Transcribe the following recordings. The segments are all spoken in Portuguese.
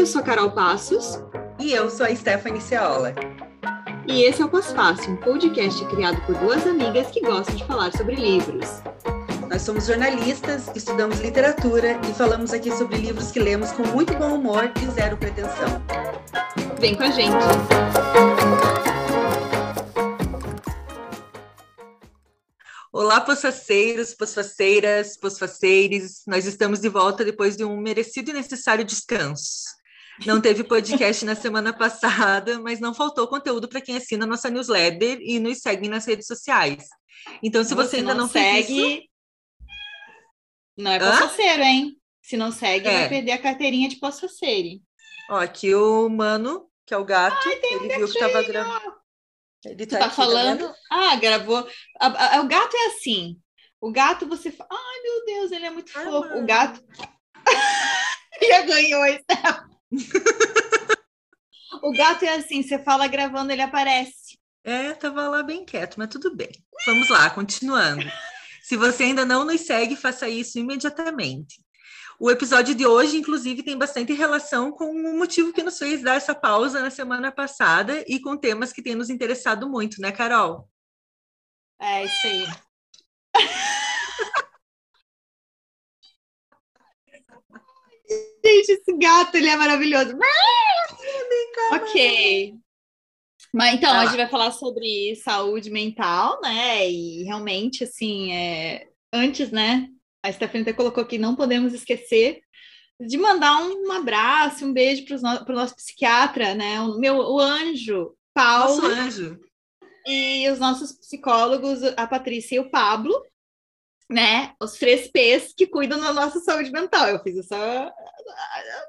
eu sou a Carol Passos. E eu sou a Stephanie Ceola. E esse é o Pós-Fácil, um podcast criado por duas amigas que gostam de falar sobre livros. Nós somos jornalistas, estudamos literatura e falamos aqui sobre livros que lemos com muito bom humor e zero pretensão. Vem com a gente! Olá, poçaceiros, poçaceiras, poçaceires. Nós estamos de volta depois de um merecido e necessário descanso. Não teve podcast na semana passada, mas não faltou conteúdo para quem assina nossa newsletter e nos segue nas redes sociais. Então, se você, você ainda não, não segue, isso... não é poçaceiro, hein? Se não segue, é. vai perder a carteirinha de poçaceiro. Ó, aqui o mano, que é o gato, Ai, ele viu que estava gravando. Ele tá, tá falando. Tá ah, gravou. A, a, o gato é assim. O gato você fala, ai meu Deus, ele é muito Ai, fofo. Mano. O gato. Já ganhou, O gato é assim, você fala gravando, ele aparece. É, tava lá bem quieto, mas tudo bem. Vamos lá, continuando. Se você ainda não nos segue, faça isso imediatamente. O episódio de hoje, inclusive, tem bastante relação com o motivo que nos fez dar essa pausa na semana passada e com temas que têm nos interessado muito, né, Carol? É isso aí. Gente, esse gato, ele é maravilhoso. ok. Mas então, ah. a gente vai falar sobre saúde mental, né? E realmente, assim, é... antes, né? a Stephanie até colocou aqui, não podemos esquecer de mandar um abraço, um beijo para o no, nosso psiquiatra, né? O meu o anjo, Paulo. Nosso anjo. E os nossos psicólogos, a Patrícia e o Pablo, né? Os três P's que cuidam da nossa saúde mental. Eu fiz essa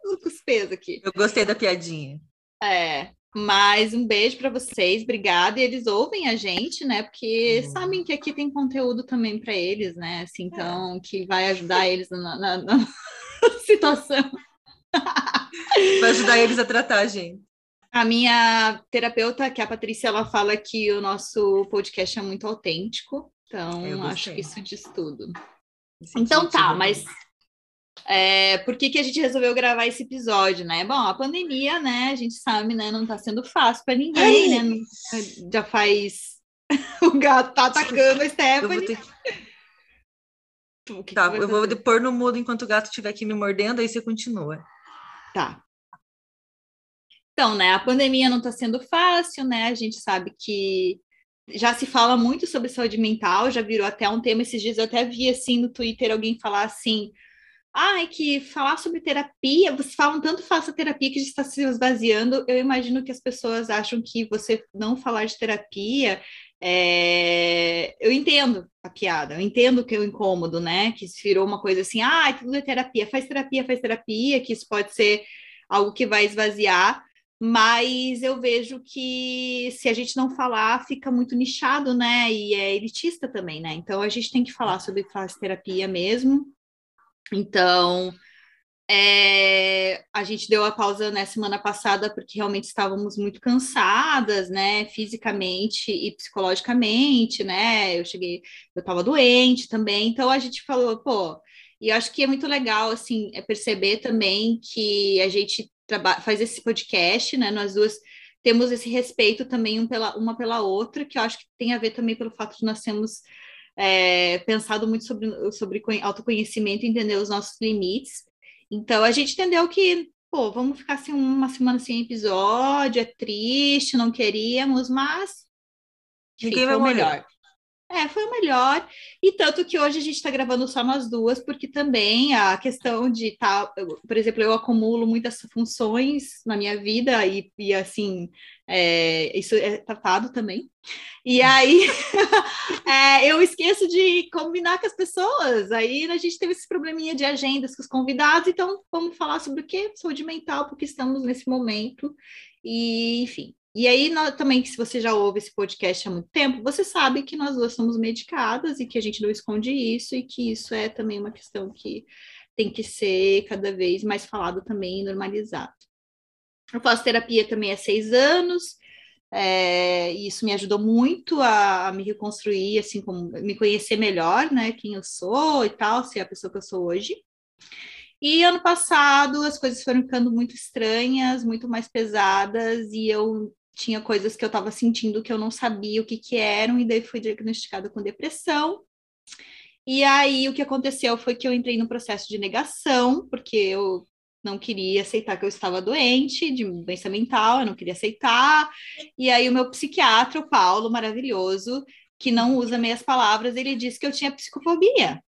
os P's aqui. Eu gostei da piadinha. É. Mas um beijo para vocês, obrigada. E eles ouvem a gente, né? Porque uhum. sabem que aqui tem conteúdo também para eles, né? Assim, então, é. que vai ajudar eles na, na, na situação. Vai ajudar eles a tratar a gente. A minha terapeuta, que é a Patrícia, ela fala que o nosso podcast é muito autêntico. Então, acho que isso diz tudo. Então tá, mas é, por que, que a gente resolveu gravar esse episódio, né? Bom, a pandemia, né? A gente sabe, né? Não tá sendo fácil para ninguém, Ai. né? Já faz. o gato tá atacando a Stephanie. Eu vou ter... tá, eu vou pôr no mudo enquanto o gato estiver aqui me mordendo, aí você continua. Tá. Então, né? A pandemia não tá sendo fácil, né? A gente sabe que já se fala muito sobre saúde mental, já virou até um tema. Esses dias eu até vi assim no Twitter alguém falar assim ah, é que falar sobre terapia, vocês falam tanto faça terapia que gente está se esvaziando. Eu imagino que as pessoas acham que você não falar de terapia. É... Eu entendo a piada, eu entendo que é o incômodo, né? Que se virou uma coisa assim, ah, tudo é terapia, faz terapia, faz terapia, que isso pode ser algo que vai esvaziar, mas eu vejo que se a gente não falar, fica muito nichado, né? E é elitista também, né? Então a gente tem que falar sobre terapia mesmo então, é, a gente deu a pausa na né, semana passada porque realmente estávamos muito cansadas, né, fisicamente e psicologicamente, né? Eu cheguei, eu estava doente também, então a gente falou, pô, e acho que é muito legal, assim, é perceber também que a gente faz esse podcast, né? Nós duas temos esse respeito também um pela, uma pela outra, que eu acho que tem a ver também pelo fato de nós sermos é, pensado muito sobre, sobre autoconhecimento, entender os nossos limites. Então, a gente entendeu que, pô, vamos ficar assim uma semana sem episódio, é triste, não queríamos, mas Ninguém vai melhor. É, foi o melhor. E tanto que hoje a gente está gravando só nós duas, porque também a questão de estar, tá, por exemplo, eu acumulo muitas funções na minha vida e, e assim, é, isso é tratado também. E aí é, eu esqueço de combinar com as pessoas. Aí a gente teve esse probleminha de agendas com os convidados, então vamos falar sobre o que? Saúde mental, porque estamos nesse momento. E, enfim, e aí, nós, também, se você já ouve esse podcast há muito tempo, você sabe que nós duas somos medicadas e que a gente não esconde isso e que isso é também uma questão que tem que ser cada vez mais falado também e normalizado. Eu faço terapia também há seis anos, é, e isso me ajudou muito a, a, me reconstruir, assim, como me conhecer melhor, né, quem eu sou e tal, ser a pessoa que eu sou hoje. E ano passado as coisas foram ficando muito estranhas, muito mais pesadas, e eu tinha coisas que eu estava sentindo que eu não sabia o que, que eram, e daí fui diagnosticada com depressão. E aí o que aconteceu foi que eu entrei no processo de negação, porque eu não queria aceitar que eu estava doente de doença mental, eu não queria aceitar. E aí o meu psiquiatra, o Paulo, maravilhoso, que não usa meias palavras, ele disse que eu tinha psicofobia.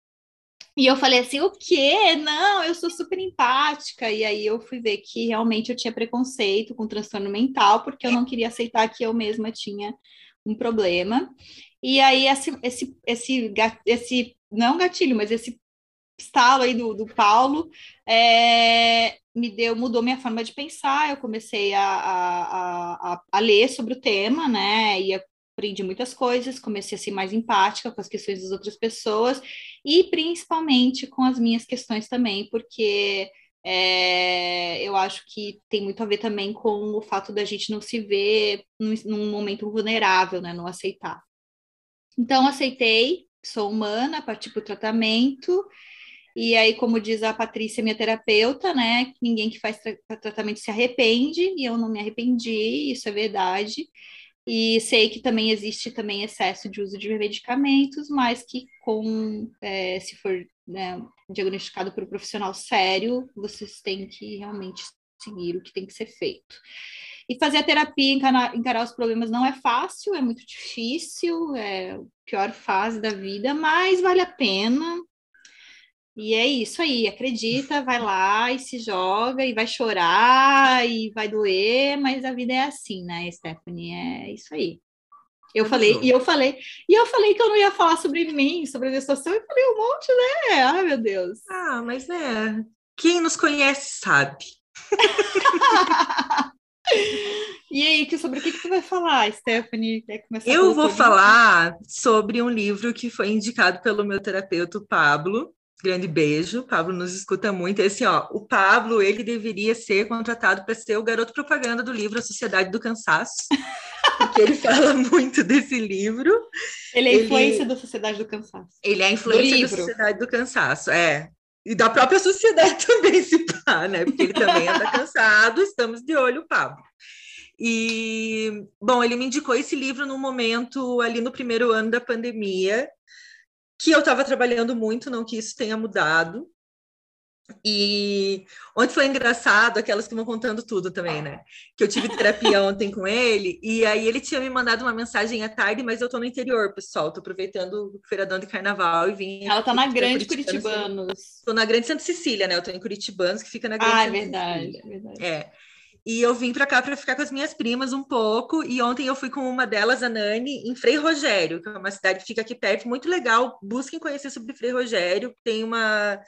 E eu falei assim, o quê? Não, eu sou super empática. E aí eu fui ver que realmente eu tinha preconceito com transtorno mental, porque eu não queria aceitar que eu mesma tinha um problema. E aí esse, esse, esse, esse não gatilho, mas esse estalo aí do, do Paulo é, me deu, mudou minha forma de pensar, eu comecei a, a, a, a, ler sobre o tema, né, e aprendi muitas coisas, comecei a ser mais empática com as questões das outras pessoas, e principalmente com as minhas questões também, porque é, eu acho que tem muito a ver também com o fato da gente não se ver num, num momento vulnerável, né, não aceitar. Então, aceitei, sou humana, parti para o tratamento, e aí, como diz a Patrícia, minha terapeuta, né? Ninguém que faz tra tratamento se arrepende, e eu não me arrependi, isso é verdade. E sei que também existe também excesso de uso de medicamentos, mas que com é, se for né, diagnosticado por um profissional sério, vocês têm que realmente seguir o que tem que ser feito. E fazer a terapia, encarar, encarar os problemas não é fácil, é muito difícil, é a pior fase da vida, mas vale a pena. E é isso aí, acredita, vai lá e se joga, e vai chorar, e vai doer, mas a vida é assim, né, Stephanie? É isso aí. Eu falei, e eu falei, e eu falei que eu não ia falar sobre mim, sobre a gestação, e falei um monte, né? Ai, meu Deus. Ah, mas é. Quem nos conhece sabe. e aí, que, sobre o que, que tu vai falar, Stephanie? eu vou falar sobre um livro que foi indicado pelo meu terapeuta, Pablo, grande beijo. Pablo nos escuta muito. É assim, ó, o Pablo, ele deveria ser contratado para ser o garoto propaganda do livro A Sociedade do Cansaço, porque ele fala muito desse livro. Ele é a influência da Sociedade do Cansaço. Ele é a influência da Sociedade do Cansaço, é. E da própria sociedade também, se pá, né? Porque ele também anda cansado, estamos de olho, Pablo. E, bom, ele me indicou esse livro no momento ali no primeiro ano da pandemia, que eu estava trabalhando muito, não que isso tenha mudado. E ontem foi engraçado, aquelas que vão contando tudo também, né? Que eu tive terapia ontem com ele, e aí ele tinha me mandado uma mensagem à tarde, mas eu tô no interior, pessoal. Tô aproveitando o feiradão de carnaval e vim. Ela tá na Grande Curitibanos. Tô na Grande Santa Cecília, né? Eu tô em Curitibanos, que fica na Grande Ah, é verdade, é verdade. É. E eu vim para cá para ficar com as minhas primas um pouco. E ontem eu fui com uma delas, a Nani, em Frei Rogério, que é uma cidade que fica aqui perto, muito legal. Busquem conhecer sobre Frei Rogério. Tem uma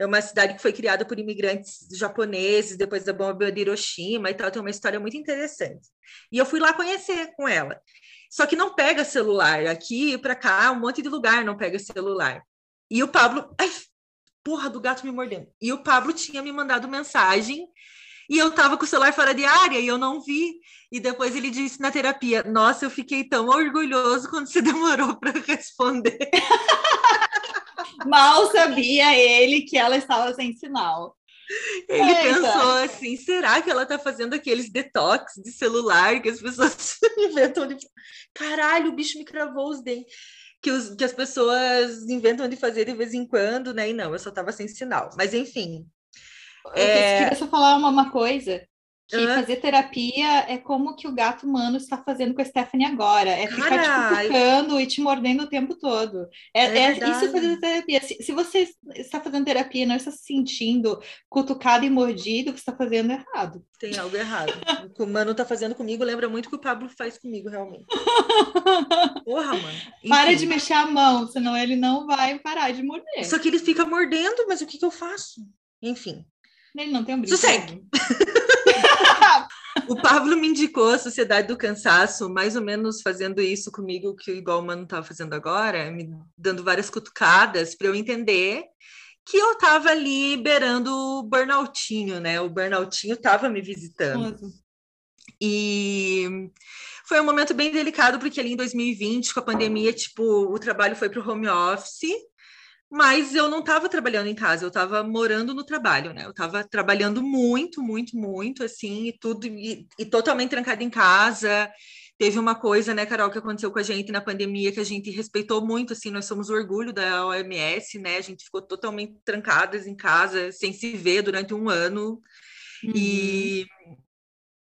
é uma cidade que foi criada por imigrantes japoneses depois da bomba de Hiroshima e tal. Tem uma história muito interessante. E eu fui lá conhecer com ela. Só que não pega celular. Aqui para cá, um monte de lugar não pega celular. E o Pablo, ai, porra do gato me mordendo. E o Pablo tinha me mandado mensagem e eu tava com o celular fora de área e eu não vi. E depois ele disse na terapia: Nossa, eu fiquei tão orgulhoso quando você demorou para responder. Mal sabia ele que ela estava sem sinal. Ele Eita. pensou assim: será que ela tá fazendo aqueles detox de celular que as pessoas inventam de. Caralho, o bicho me cravou os dentes. Que, os, que as pessoas inventam de fazer de vez em quando, né? E não, eu só tava sem sinal. Mas enfim, eu é... queria só falar uma, uma coisa. Que uhum. fazer terapia é como que o gato humano está fazendo com a Stephanie agora. É ficar te cutucando e te mordendo o tempo todo. É, é, é isso fazer terapia. Se, se, você está fazendo terapia e não está se sentindo cutucado e mordido, o que está fazendo é errado. Tem algo errado. o que o mano está fazendo comigo lembra muito o que o Pablo faz comigo, realmente. Porra, mano. Enfim. Para de mexer a mão, senão ele não vai parar de morder. Só que ele fica mordendo, mas o que, que eu faço? Enfim. Ele não tem um brilho. Sossego! o Pablo me indicou a Sociedade do Cansaço, mais ou menos fazendo isso comigo, que igual o Mano estava fazendo agora, me dando várias cutucadas para eu entender que eu estava ali liberando o burnoutinho, né? O burnoutinho estava me visitando. E foi um momento bem delicado, porque ali em 2020, com a pandemia, tipo, o trabalho foi para o home office, mas eu não estava trabalhando em casa, eu estava morando no trabalho, né? Eu estava trabalhando muito, muito, muito, assim, e tudo, e, e totalmente trancada em casa. Teve uma coisa, né, Carol, que aconteceu com a gente na pandemia, que a gente respeitou muito, assim, nós somos o orgulho da OMS, né? A gente ficou totalmente trancadas em casa, sem se ver durante um ano. Uhum. E,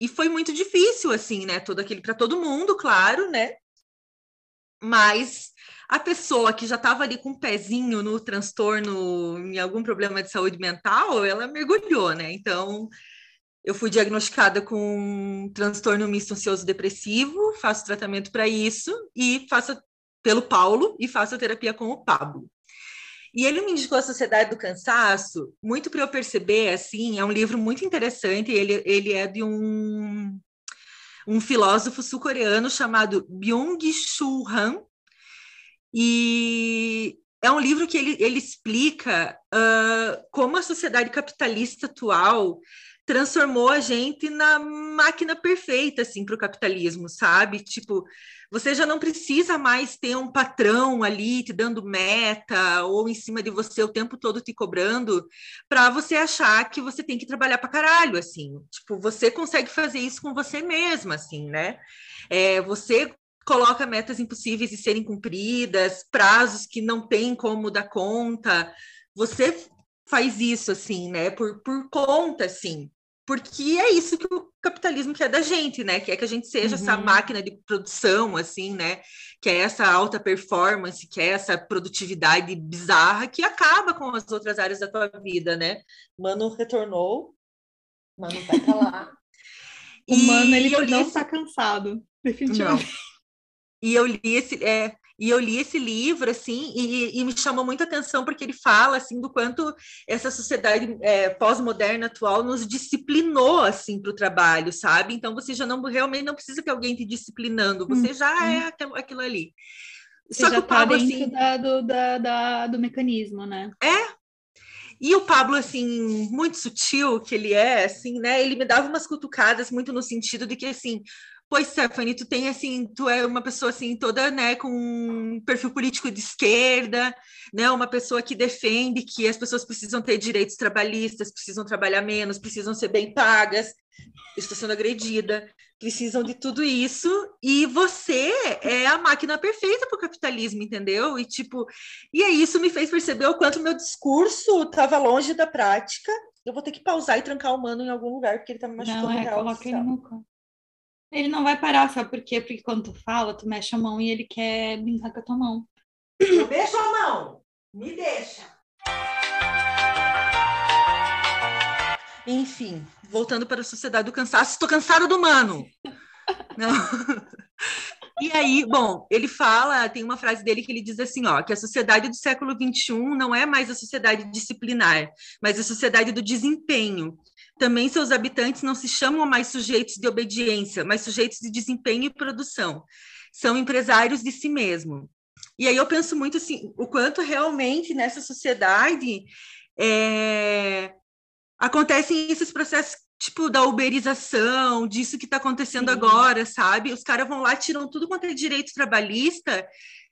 e foi muito difícil, assim, né? Todo aquele para todo mundo, claro, né? Mas a pessoa que já estava ali com um pezinho no transtorno, em algum problema de saúde mental, ela mergulhou, né? Então, eu fui diagnosticada com um transtorno misto ansioso depressivo, faço tratamento para isso e faço pelo Paulo e faço terapia com o Pablo. E ele me indicou a Sociedade do Cansaço, muito para eu perceber, assim, é um livro muito interessante, ele, ele é de um, um filósofo sul-coreano chamado Byung-Chul Han, e é um livro que ele, ele explica uh, como a sociedade capitalista atual transformou a gente na máquina perfeita assim para o capitalismo, sabe? Tipo, você já não precisa mais ter um patrão ali te dando meta ou em cima de você o tempo todo te cobrando para você achar que você tem que trabalhar para caralho, assim. Tipo, você consegue fazer isso com você mesma, assim, né? É, você coloca metas impossíveis de serem cumpridas, prazos que não tem como dar conta. Você faz isso assim, né? Por, por conta, assim. Porque é isso que o capitalismo quer da gente, né? Que é que a gente seja uhum. essa máquina de produção, assim, né? Que é essa alta performance, que é essa produtividade bizarra que acaba com as outras áreas da tua vida, né? Mano retornou. Mano vai pra lá. o Mano, ele não está cansado, definitivamente. Não. E eu li esse, é, e eu li esse livro, assim, e, e, me chamou muita atenção porque ele fala, assim, do quanto essa sociedade é, pós-moderna atual nos disciplinou, assim, para o trabalho, sabe? Então, você já não, realmente não precisa ter alguém te disciplinando, você hum, já hum. é aquilo, aquilo ali. Você Só já está dentro assim, da, do, da, da, do mecanismo, né? É, e o Pablo, assim, muito sutil que ele é, assim, né? Ele me dava umas cutucadas muito no sentido de que, assim, Pois, Stephanie, tu tem assim, tu é uma pessoa assim toda, né, com um perfil político de esquerda, né, uma pessoa que defende que as pessoas precisam ter direitos trabalhistas, precisam trabalhar menos, precisam ser bem pagas, estou sendo agredida, precisam de tudo isso, e você é a máquina perfeita para o capitalismo, entendeu? E tipo, e aí isso me fez perceber o quanto meu discurso estava longe da prática. Eu vou ter que pausar e trancar o mano em algum lugar, porque ele está me machucando. Não, é, coloca ele no. Ele não vai parar, sabe por quê? Porque quando tu fala, tu mexe a mão e ele quer brincar com a tua mão. Não deixa a mão! Me deixa! Enfim, voltando para a sociedade do cansaço, estou cansado do mano. Não. E aí, bom, ele fala, tem uma frase dele que ele diz assim, ó, que a sociedade do século XXI não é mais a sociedade disciplinar, mas a sociedade do desempenho. Também seus habitantes não se chamam mais sujeitos de obediência, mas sujeitos de desempenho e produção. São empresários de si mesmo. E aí eu penso muito assim, o quanto realmente nessa sociedade é, acontecem esses processos tipo da uberização, disso que está acontecendo Sim. agora, sabe? Os caras vão lá, tiram tudo quanto é direito trabalhista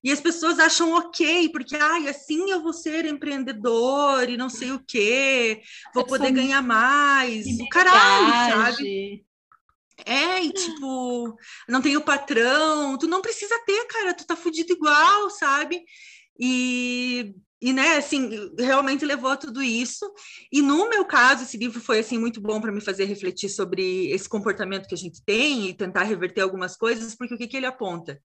e as pessoas acham ok, porque ai, assim eu vou ser empreendedor e não sei o quê, vou poder ganhar mais. O caralho, sabe? É, e tipo, não tem o patrão, tu não precisa ter, cara, tu tá fudido igual, sabe? E, e né, assim, realmente levou a tudo isso. E no meu caso, esse livro foi assim muito bom para me fazer refletir sobre esse comportamento que a gente tem e tentar reverter algumas coisas, porque o que, que ele aponta?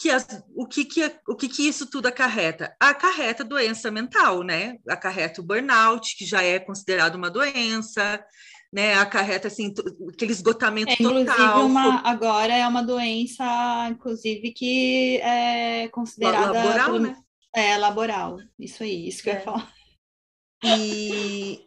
que as, o, que, que, o que, que isso tudo acarreta? Acarreta doença mental, né? Acarreta o burnout, que já é considerado uma doença, né? Acarreta assim, aquele esgotamento é, total. Uma, agora é uma doença, inclusive, que é considerada. Laboral, pelo, né? É, laboral. Isso aí, isso que é. eu ia é. falar. E,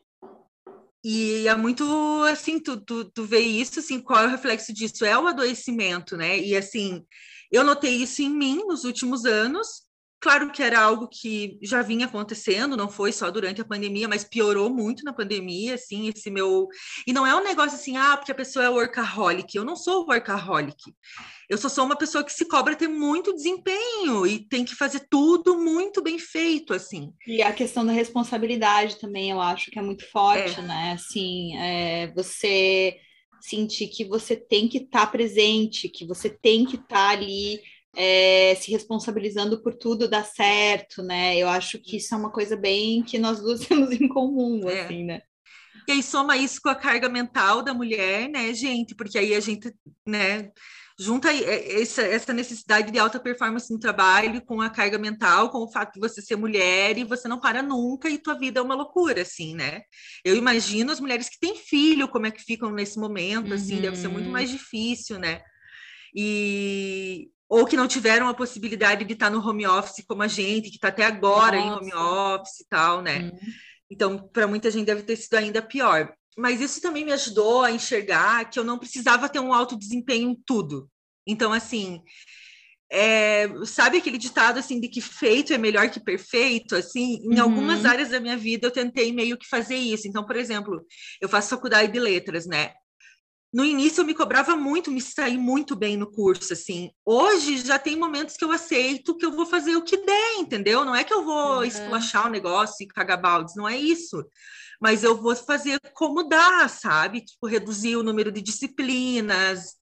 e é muito assim, tu, tu, tu vê isso, assim, qual é o reflexo disso? É o adoecimento, né? E assim, eu notei isso em mim nos últimos anos, Claro que era algo que já vinha acontecendo, não foi só durante a pandemia, mas piorou muito na pandemia, assim, esse meu... E não é um negócio assim, ah, porque a pessoa é workaholic. Eu não sou workaholic. Eu só sou uma pessoa que se cobra ter muito desempenho e tem que fazer tudo muito bem feito, assim. E a questão da responsabilidade também, eu acho que é muito forte, é. né? Assim, é, você sentir que você tem que estar tá presente, que você tem que estar tá ali é, se responsabilizando por tudo dar certo, né? Eu acho que isso é uma coisa bem que nós duas temos em comum, é. assim, né? E aí soma isso com a carga mental da mulher, né, gente? Porque aí a gente, né, junta essa, essa necessidade de alta performance no trabalho com a carga mental, com o fato de você ser mulher e você não para nunca e tua vida é uma loucura, assim, né? Eu imagino as mulheres que têm filho, como é que ficam nesse momento, assim, uhum. deve ser muito uhum. mais difícil, né? E, ou que não tiveram a possibilidade de estar no home office como a gente, que está até agora Nossa. em home office e tal, né? Uhum. Então, para muita gente deve ter sido ainda pior. Mas isso também me ajudou a enxergar que eu não precisava ter um alto desempenho em tudo. Então, assim, é, sabe aquele ditado assim de que feito é melhor que perfeito? Assim, em uhum. algumas áreas da minha vida eu tentei meio que fazer isso. Então, por exemplo, eu faço faculdade de letras, né? No início eu me cobrava muito, me saí muito bem no curso, assim. Hoje já tem momentos que eu aceito que eu vou fazer o que der, entendeu? Não é que eu vou uhum. esculachar o negócio e cagar baldes, não é isso. Mas eu vou fazer como dá, sabe? Tipo, reduzir o número de disciplinas,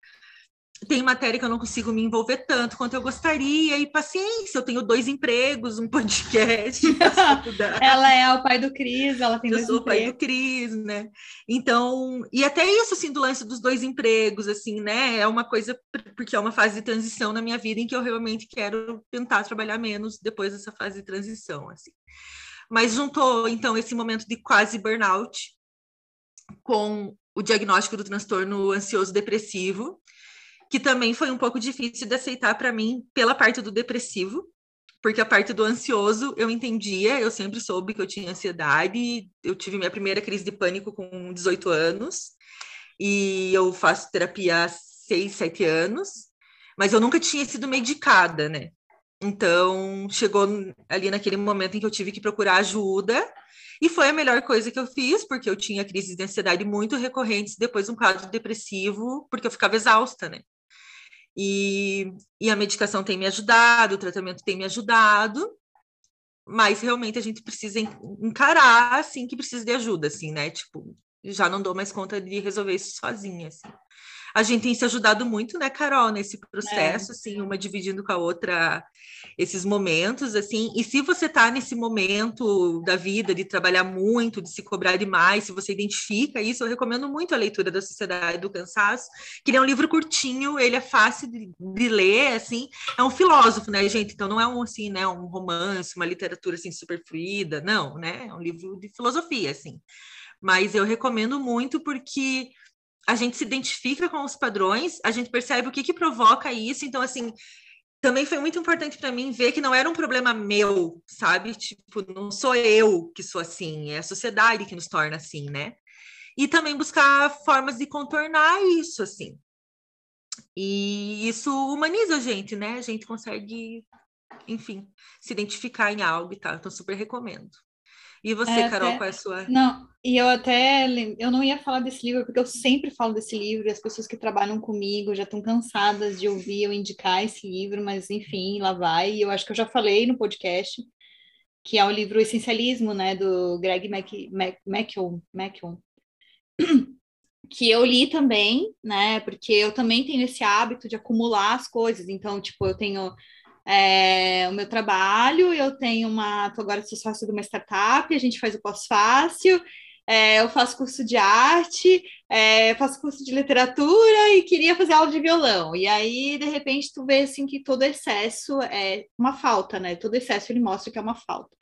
tem matéria que eu não consigo me envolver tanto quanto eu gostaria, e paciência, eu tenho dois empregos, um podcast. ela é o pai do Cris, ela tem eu dois sou o pai do Cris, né? Então, e até isso, assim, do lance dos dois empregos, assim, né? É uma coisa, porque é uma fase de transição na minha vida em que eu realmente quero tentar trabalhar menos depois dessa fase de transição, assim. Mas juntou, então, esse momento de quase burnout com o diagnóstico do transtorno ansioso depressivo, que também foi um pouco difícil de aceitar para mim pela parte do depressivo, porque a parte do ansioso eu entendia, eu sempre soube que eu tinha ansiedade, eu tive minha primeira crise de pânico com 18 anos, e eu faço terapia há 6, 7 anos, mas eu nunca tinha sido medicada, né? Então, chegou ali naquele momento em que eu tive que procurar ajuda, e foi a melhor coisa que eu fiz, porque eu tinha crises de ansiedade muito recorrentes, depois um quadro depressivo, porque eu ficava exausta, né? E, e a medicação tem me ajudado, o tratamento tem me ajudado, mas realmente a gente precisa encarar, assim, que precisa de ajuda, assim, né? Tipo, já não dou mais conta de resolver isso sozinha, assim a gente tem se ajudado muito, né, Carol, nesse processo, é. assim, uma dividindo com a outra esses momentos, assim. E se você está nesse momento da vida de trabalhar muito, de se cobrar demais, se você identifica isso, eu recomendo muito a leitura da Sociedade do Cansaço, que é um livro curtinho, ele é fácil de, de ler, assim. É um filósofo, né, gente? Então não é um assim, né, um romance, uma literatura assim super fluida, não, né? É um livro de filosofia, assim. Mas eu recomendo muito porque a gente se identifica com os padrões, a gente percebe o que, que provoca isso. Então, assim, também foi muito importante para mim ver que não era um problema meu, sabe? Tipo, não sou eu que sou assim, é a sociedade que nos torna assim, né? E também buscar formas de contornar isso, assim. E isso humaniza a gente, né? A gente consegue, enfim, se identificar em algo e tal. Então, super recomendo. E você, é, Carol, até... qual é a sua? Não, e eu até eu não ia falar desse livro porque eu sempre falo desse livro e as pessoas que trabalham comigo já estão cansadas de ouvir eu indicar esse livro, mas enfim, lá vai. E eu acho que eu já falei no podcast que é o livro Essencialismo, né, do Greg McKeown, que eu li também, né, porque eu também tenho esse hábito de acumular as coisas. Então, tipo, eu tenho é, o meu trabalho, eu tenho uma, tô agora sou sócia de uma startup, a gente faz o pós-fácil, é, eu faço curso de arte, é, faço curso de literatura e queria fazer aula de violão. E aí, de repente, tu vê assim que todo excesso é uma falta, né? Todo excesso ele mostra que é uma falta.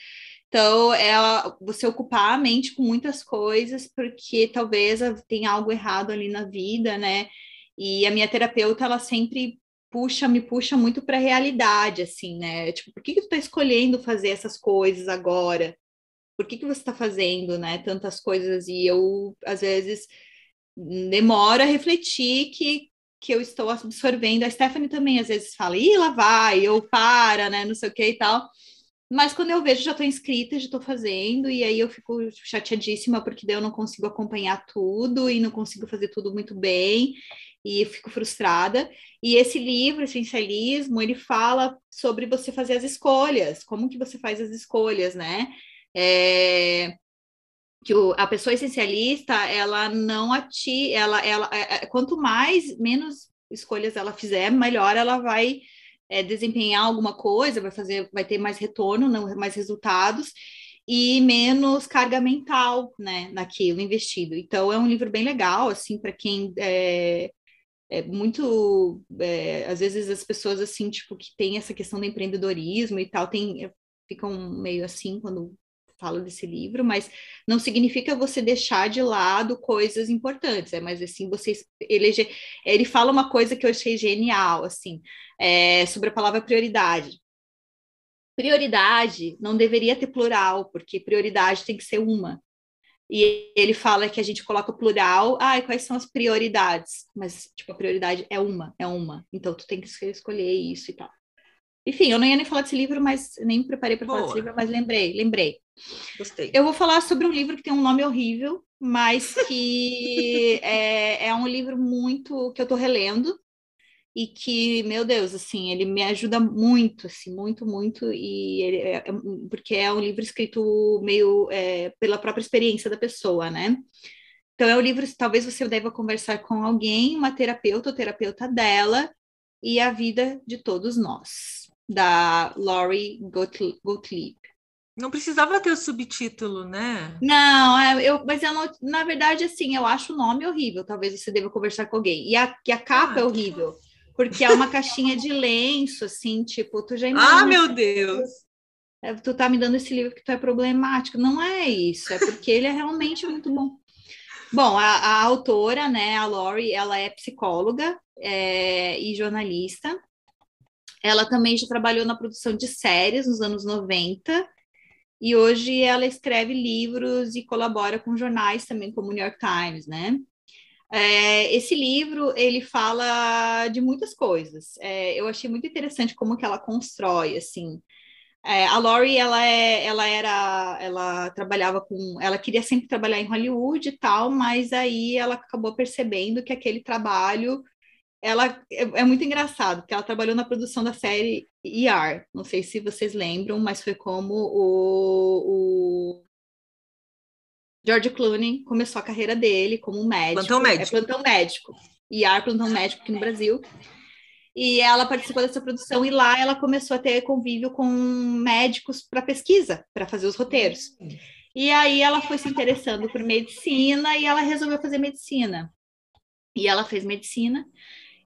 Então, é você ocupar a mente com muitas coisas, porque talvez tenha algo errado ali na vida, né? E a minha terapeuta, ela sempre puxa, me puxa muito para a realidade, assim, né? Tipo, por que, que tu tá escolhendo fazer essas coisas agora? Por que, que você está fazendo, né? Tantas coisas e eu, às vezes, demoro a refletir que que eu estou absorvendo. A Stephanie também às vezes fala, ih, lá vai, ou para, né, não sei o que e tal. Mas quando eu vejo, já estou inscrita, já estou fazendo, e aí eu fico chateadíssima, porque daí eu não consigo acompanhar tudo e não consigo fazer tudo muito bem, e fico frustrada. E esse livro, Essencialismo, ele fala sobre você fazer as escolhas, como que você faz as escolhas, né? É, que o, a pessoa essencialista, ela não ati, ela, ela, é, é, quanto mais, menos escolhas ela fizer, melhor ela vai é, desempenhar alguma coisa, vai fazer, vai ter mais retorno, não, mais resultados e menos carga mental, né, naquilo investido. Então é um livro bem legal, assim, para quem é, é muito, é, às vezes as pessoas assim, tipo, que tem essa questão do empreendedorismo e tal, tem ficam meio assim quando falo desse livro, mas não significa você deixar de lado coisas importantes, é mas assim você eleger. Ele fala uma coisa que eu achei genial, assim, é, sobre a palavra prioridade. Prioridade não deveria ter plural, porque prioridade tem que ser uma. E ele fala que a gente coloca plural, ah, quais são as prioridades? Mas, tipo, a prioridade é uma, é uma. Então, tu tem que escolher isso e tal. Enfim, eu não ia nem falar desse livro, mas nem me preparei para falar desse livro, mas lembrei, lembrei. Gostei. Eu vou falar sobre um livro que tem um nome horrível, mas que é, é um livro muito que eu estou relendo e que, meu Deus, assim, ele me ajuda muito, assim, muito, muito, e ele é, é porque é um livro escrito meio é, pela própria experiência da pessoa, né? Então é um livro, talvez você deva conversar com alguém, uma terapeuta ou terapeuta dela, e a vida de todos nós, da Laurie Gottlieb. Não precisava ter o subtítulo, né? Não, é, eu, mas eu não, na verdade, assim, eu acho o nome horrível. Talvez você deva conversar com alguém. E a, e a capa ah, é horrível, porque é uma caixinha de lenço, assim, tipo, tu já Ah, meu Deus! É, tu tá me dando esse livro que tu é problemático. Não é isso, é porque ele é realmente muito bom. Bom, a, a autora, né, a Lori, ela é psicóloga é, e jornalista. Ela também já trabalhou na produção de séries nos anos 90 e hoje ela escreve livros e colabora com jornais também, como o New York Times, né? É, esse livro ele fala de muitas coisas. É, eu achei muito interessante como que ela constrói assim. É, a Laurie ela é, ela era, ela trabalhava com, ela queria sempre trabalhar em Hollywood e tal, mas aí ela acabou percebendo que aquele trabalho ela é, é, muito engraçado, porque ela trabalhou na produção da série ER. Não sei se vocês lembram, mas foi como o, o George Clooney começou a carreira dele como médico. Plantão médico. É plantão médico. ER, plantão médico aqui no Brasil. E ela participou dessa produção e lá ela começou a ter convívio com médicos para pesquisa, para fazer os roteiros. E aí ela foi se interessando por medicina e ela resolveu fazer medicina. E ela fez medicina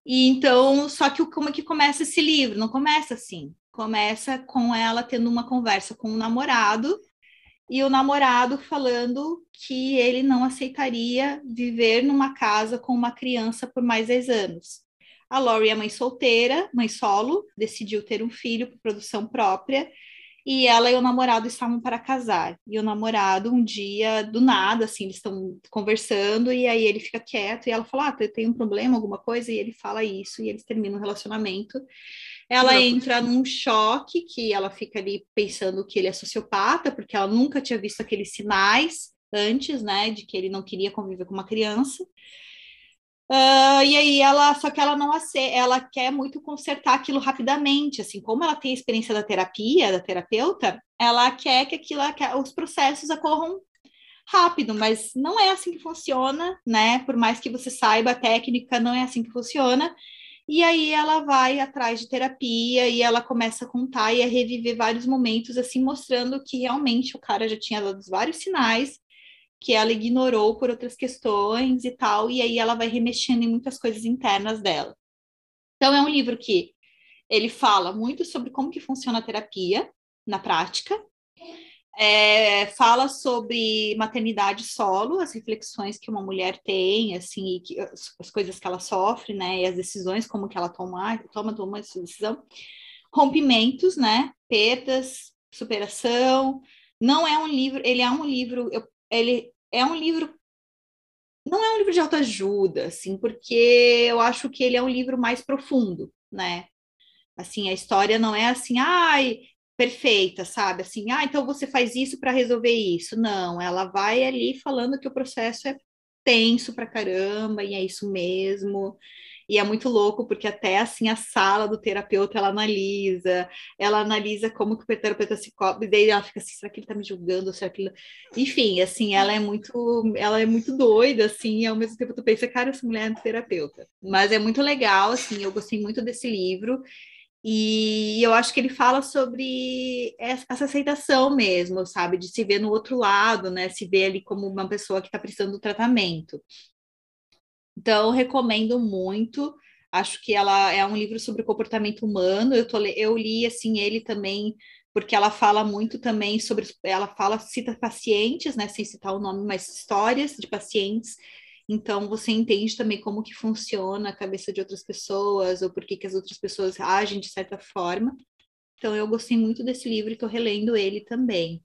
e então, só que como é que começa esse livro? Não começa assim. Começa com ela tendo uma conversa com um namorado e o namorado falando que ele não aceitaria viver numa casa com uma criança por mais 10 anos. A Laurie é mãe solteira, mãe solo, decidiu ter um filho por produção própria e ela e o namorado estavam para casar. E o namorado, um dia, do nada, assim, eles estão conversando, e aí ele fica quieto, e ela fala: Ah, tem um problema, alguma coisa? E ele fala isso, e eles terminam o relacionamento. Ela entra num choque, que ela fica ali pensando que ele é sociopata, porque ela nunca tinha visto aqueles sinais antes, né, de que ele não queria conviver com uma criança. Uh, e aí ela, só que ela não ela quer muito consertar aquilo rapidamente, assim, como ela tem a experiência da terapia, da terapeuta, ela quer que aquilo, que os processos ocorram rápido, mas não é assim que funciona, né? Por mais que você saiba a técnica, não é assim que funciona. E aí ela vai atrás de terapia e ela começa a contar e a reviver vários momentos, assim, mostrando que realmente o cara já tinha dado vários sinais que ela ignorou por outras questões e tal, e aí ela vai remexendo em muitas coisas internas dela. Então é um livro que ele fala muito sobre como que funciona a terapia na prática, é, fala sobre maternidade solo, as reflexões que uma mulher tem, assim, que, as, as, coisas que ela sofre, né, e as decisões, como que ela toma, toma, toma essa decisão, rompimentos, né, perdas, superação, não é um livro, ele é um livro, eu, ele é um livro não é um livro de autoajuda, assim, porque eu acho que ele é um livro mais profundo, né? Assim, a história não é assim, ai, perfeita, sabe? Assim, ah, então você faz isso para resolver isso. Não, ela vai ali falando que o processo é tenso pra caramba e é isso mesmo. E é muito louco porque até assim a sala do terapeuta ela analisa, ela analisa como que o terapeuta se cobre, e daí ela fica assim, será que ele tá me julgando? Será que ele... Enfim, assim, ela é muito, ela é muito doida, assim, e ao mesmo tempo tu pensa, cara, essa mulher é terapeuta. Mas é muito legal, assim, eu gostei muito desse livro. E eu acho que ele fala sobre essa aceitação mesmo, sabe? De se ver no outro lado, né? Se ver ali como uma pessoa que está precisando do tratamento. Então, recomendo muito. Acho que ela é um livro sobre comportamento humano. Eu, tô, eu li assim ele também porque ela fala muito também sobre, ela fala, cita pacientes, né, sem citar o nome, mas histórias de pacientes então você entende também como que funciona a cabeça de outras pessoas ou por que, que as outras pessoas agem de certa forma. Então eu gostei muito desse livro e estou relendo ele também.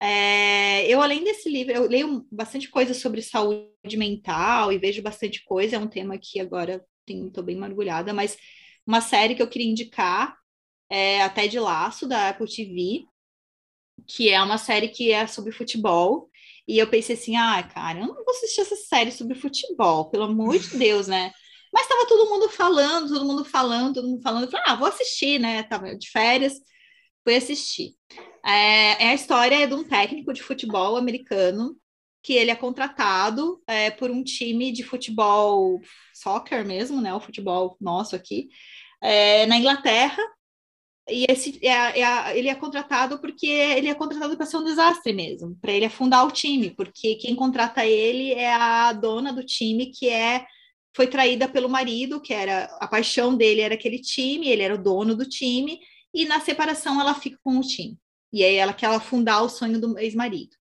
É, eu, além desse livro, eu leio bastante coisa sobre saúde mental e vejo bastante coisa, é um tema que agora estou bem mergulhada, mas uma série que eu queria indicar é Até de Laço, da Apple TV, que é uma série que é sobre futebol, e eu pensei assim, ah, cara, eu não vou assistir essa série sobre futebol, pelo amor de Deus, né? Mas estava todo mundo falando, todo mundo falando, todo mundo falando. Eu falei, ah, vou assistir, né? Tava de férias, fui assistir. É, é a história de um técnico de futebol americano que ele é contratado é, por um time de futebol soccer mesmo, né? O futebol nosso aqui, é, na Inglaterra, e esse é, é, ele é contratado porque ele é contratado para ser um desastre mesmo, para ele afundar o time, porque quem contrata ele é a dona do time que é foi traída pelo marido, que era a paixão dele era aquele time, ele era o dono do time, e na separação ela fica com o time. E aí ela quer afundar o sonho do ex-marido.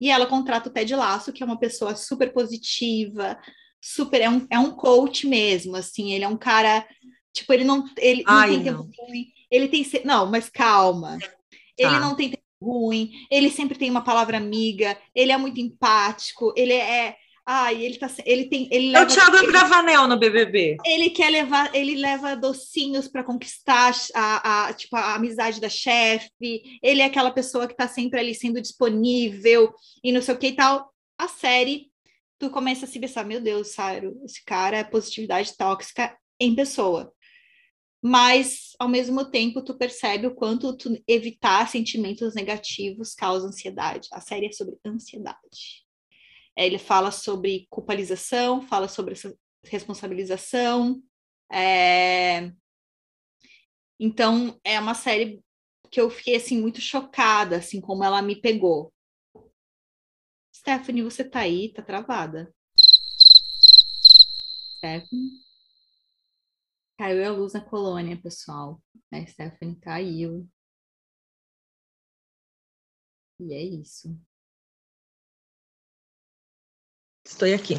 E ela contrata o Ted Laço, que é uma pessoa super positiva, super é um, é um coach mesmo, assim, ele é um cara, tipo, ele não ele Ai, não tem não. tempo ruim ele tem. Não, mas calma. Ele tá. não tem tempo ruim, ele sempre tem uma palavra amiga, ele é muito empático, ele é. Ai, ele tá. Ele tem. Ele leva, é o Thiago ele, Bravanel no BBB. Ele quer levar. Ele leva docinhos para conquistar a, a, tipo, a amizade da chefe. Ele é aquela pessoa que tá sempre ali sendo disponível e não sei o que e tal. A série, tu começa a se pensar: meu Deus, Sairo, esse cara é positividade tóxica em pessoa mas ao mesmo tempo tu percebe o quanto tu evitar sentimentos negativos causa ansiedade. A série é sobre ansiedade. É, ele fala sobre culpabilização, fala sobre responsabilização. É... Então é uma série que eu fiquei assim muito chocada, assim como ela me pegou. Stephanie, você tá aí, tá travada. Stephanie? Caiu a luz na colônia, pessoal. A Stephanie caiu. E é isso. Estou aqui.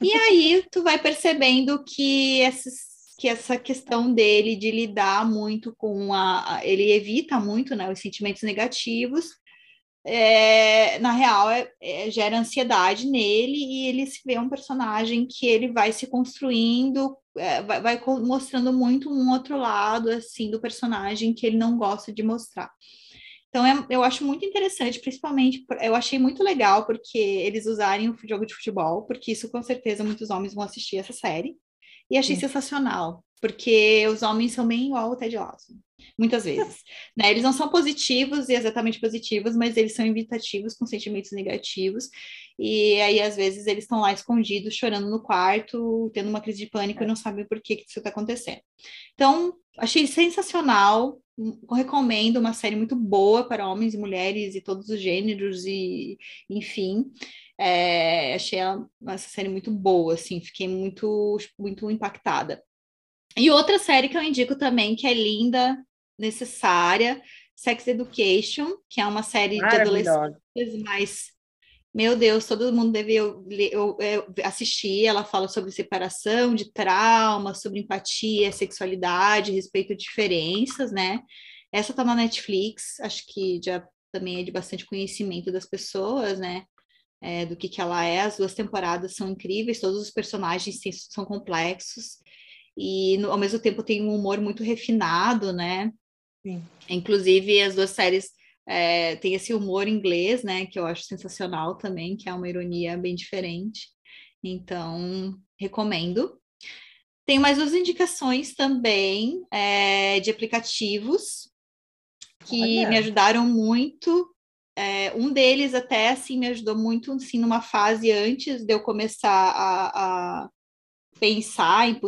E aí, tu vai percebendo que, esses, que essa questão dele de lidar muito com a. Ele evita muito né, os sentimentos negativos, é, na real, é, é, gera ansiedade nele e ele se vê um personagem que ele vai se construindo, é, vai, vai, mostrando muito um outro lado, assim, do personagem que ele não gosta de mostrar. Então, é, eu acho muito interessante, principalmente, eu achei muito legal porque eles usarem o jogo de futebol, porque isso, com certeza, muitos homens vão assistir essa série, e achei Sim. sensacional, porque os homens são bem igual ao Ted Lasso muitas vezes. Né? Eles não são positivos e exatamente positivos, mas eles são invitativos com sentimentos negativos. E aí, às vezes, eles estão lá escondidos, chorando no quarto, tendo uma crise de pânico e não sabem por que, que isso está acontecendo. Então, achei sensacional. Recomendo uma série muito boa para homens e mulheres e todos os gêneros, e enfim. É, achei ela, essa série muito boa, assim, fiquei muito, muito impactada. E outra série que eu indico também, que é linda, necessária, Sex Education, que é uma série de adolescentes, mas meu Deus, todo mundo deve eu, eu, eu, assistir. Ela fala sobre separação, de trauma, sobre empatia, sexualidade, respeito de diferenças, né? Essa tá na Netflix, acho que já também é de bastante conhecimento das pessoas, né? é, do que, que ela é. As duas temporadas são incríveis, todos os personagens são complexos e no, ao mesmo tempo tem um humor muito refinado, né? Sim. Inclusive as duas séries é, têm esse humor inglês, né? Que eu acho sensacional também, que é uma ironia bem diferente. Então recomendo. Tem mais duas indicações também é, de aplicativos que Olha. me ajudaram muito. É, um deles até assim me ajudou muito assim numa fase antes de eu começar a, a pensar em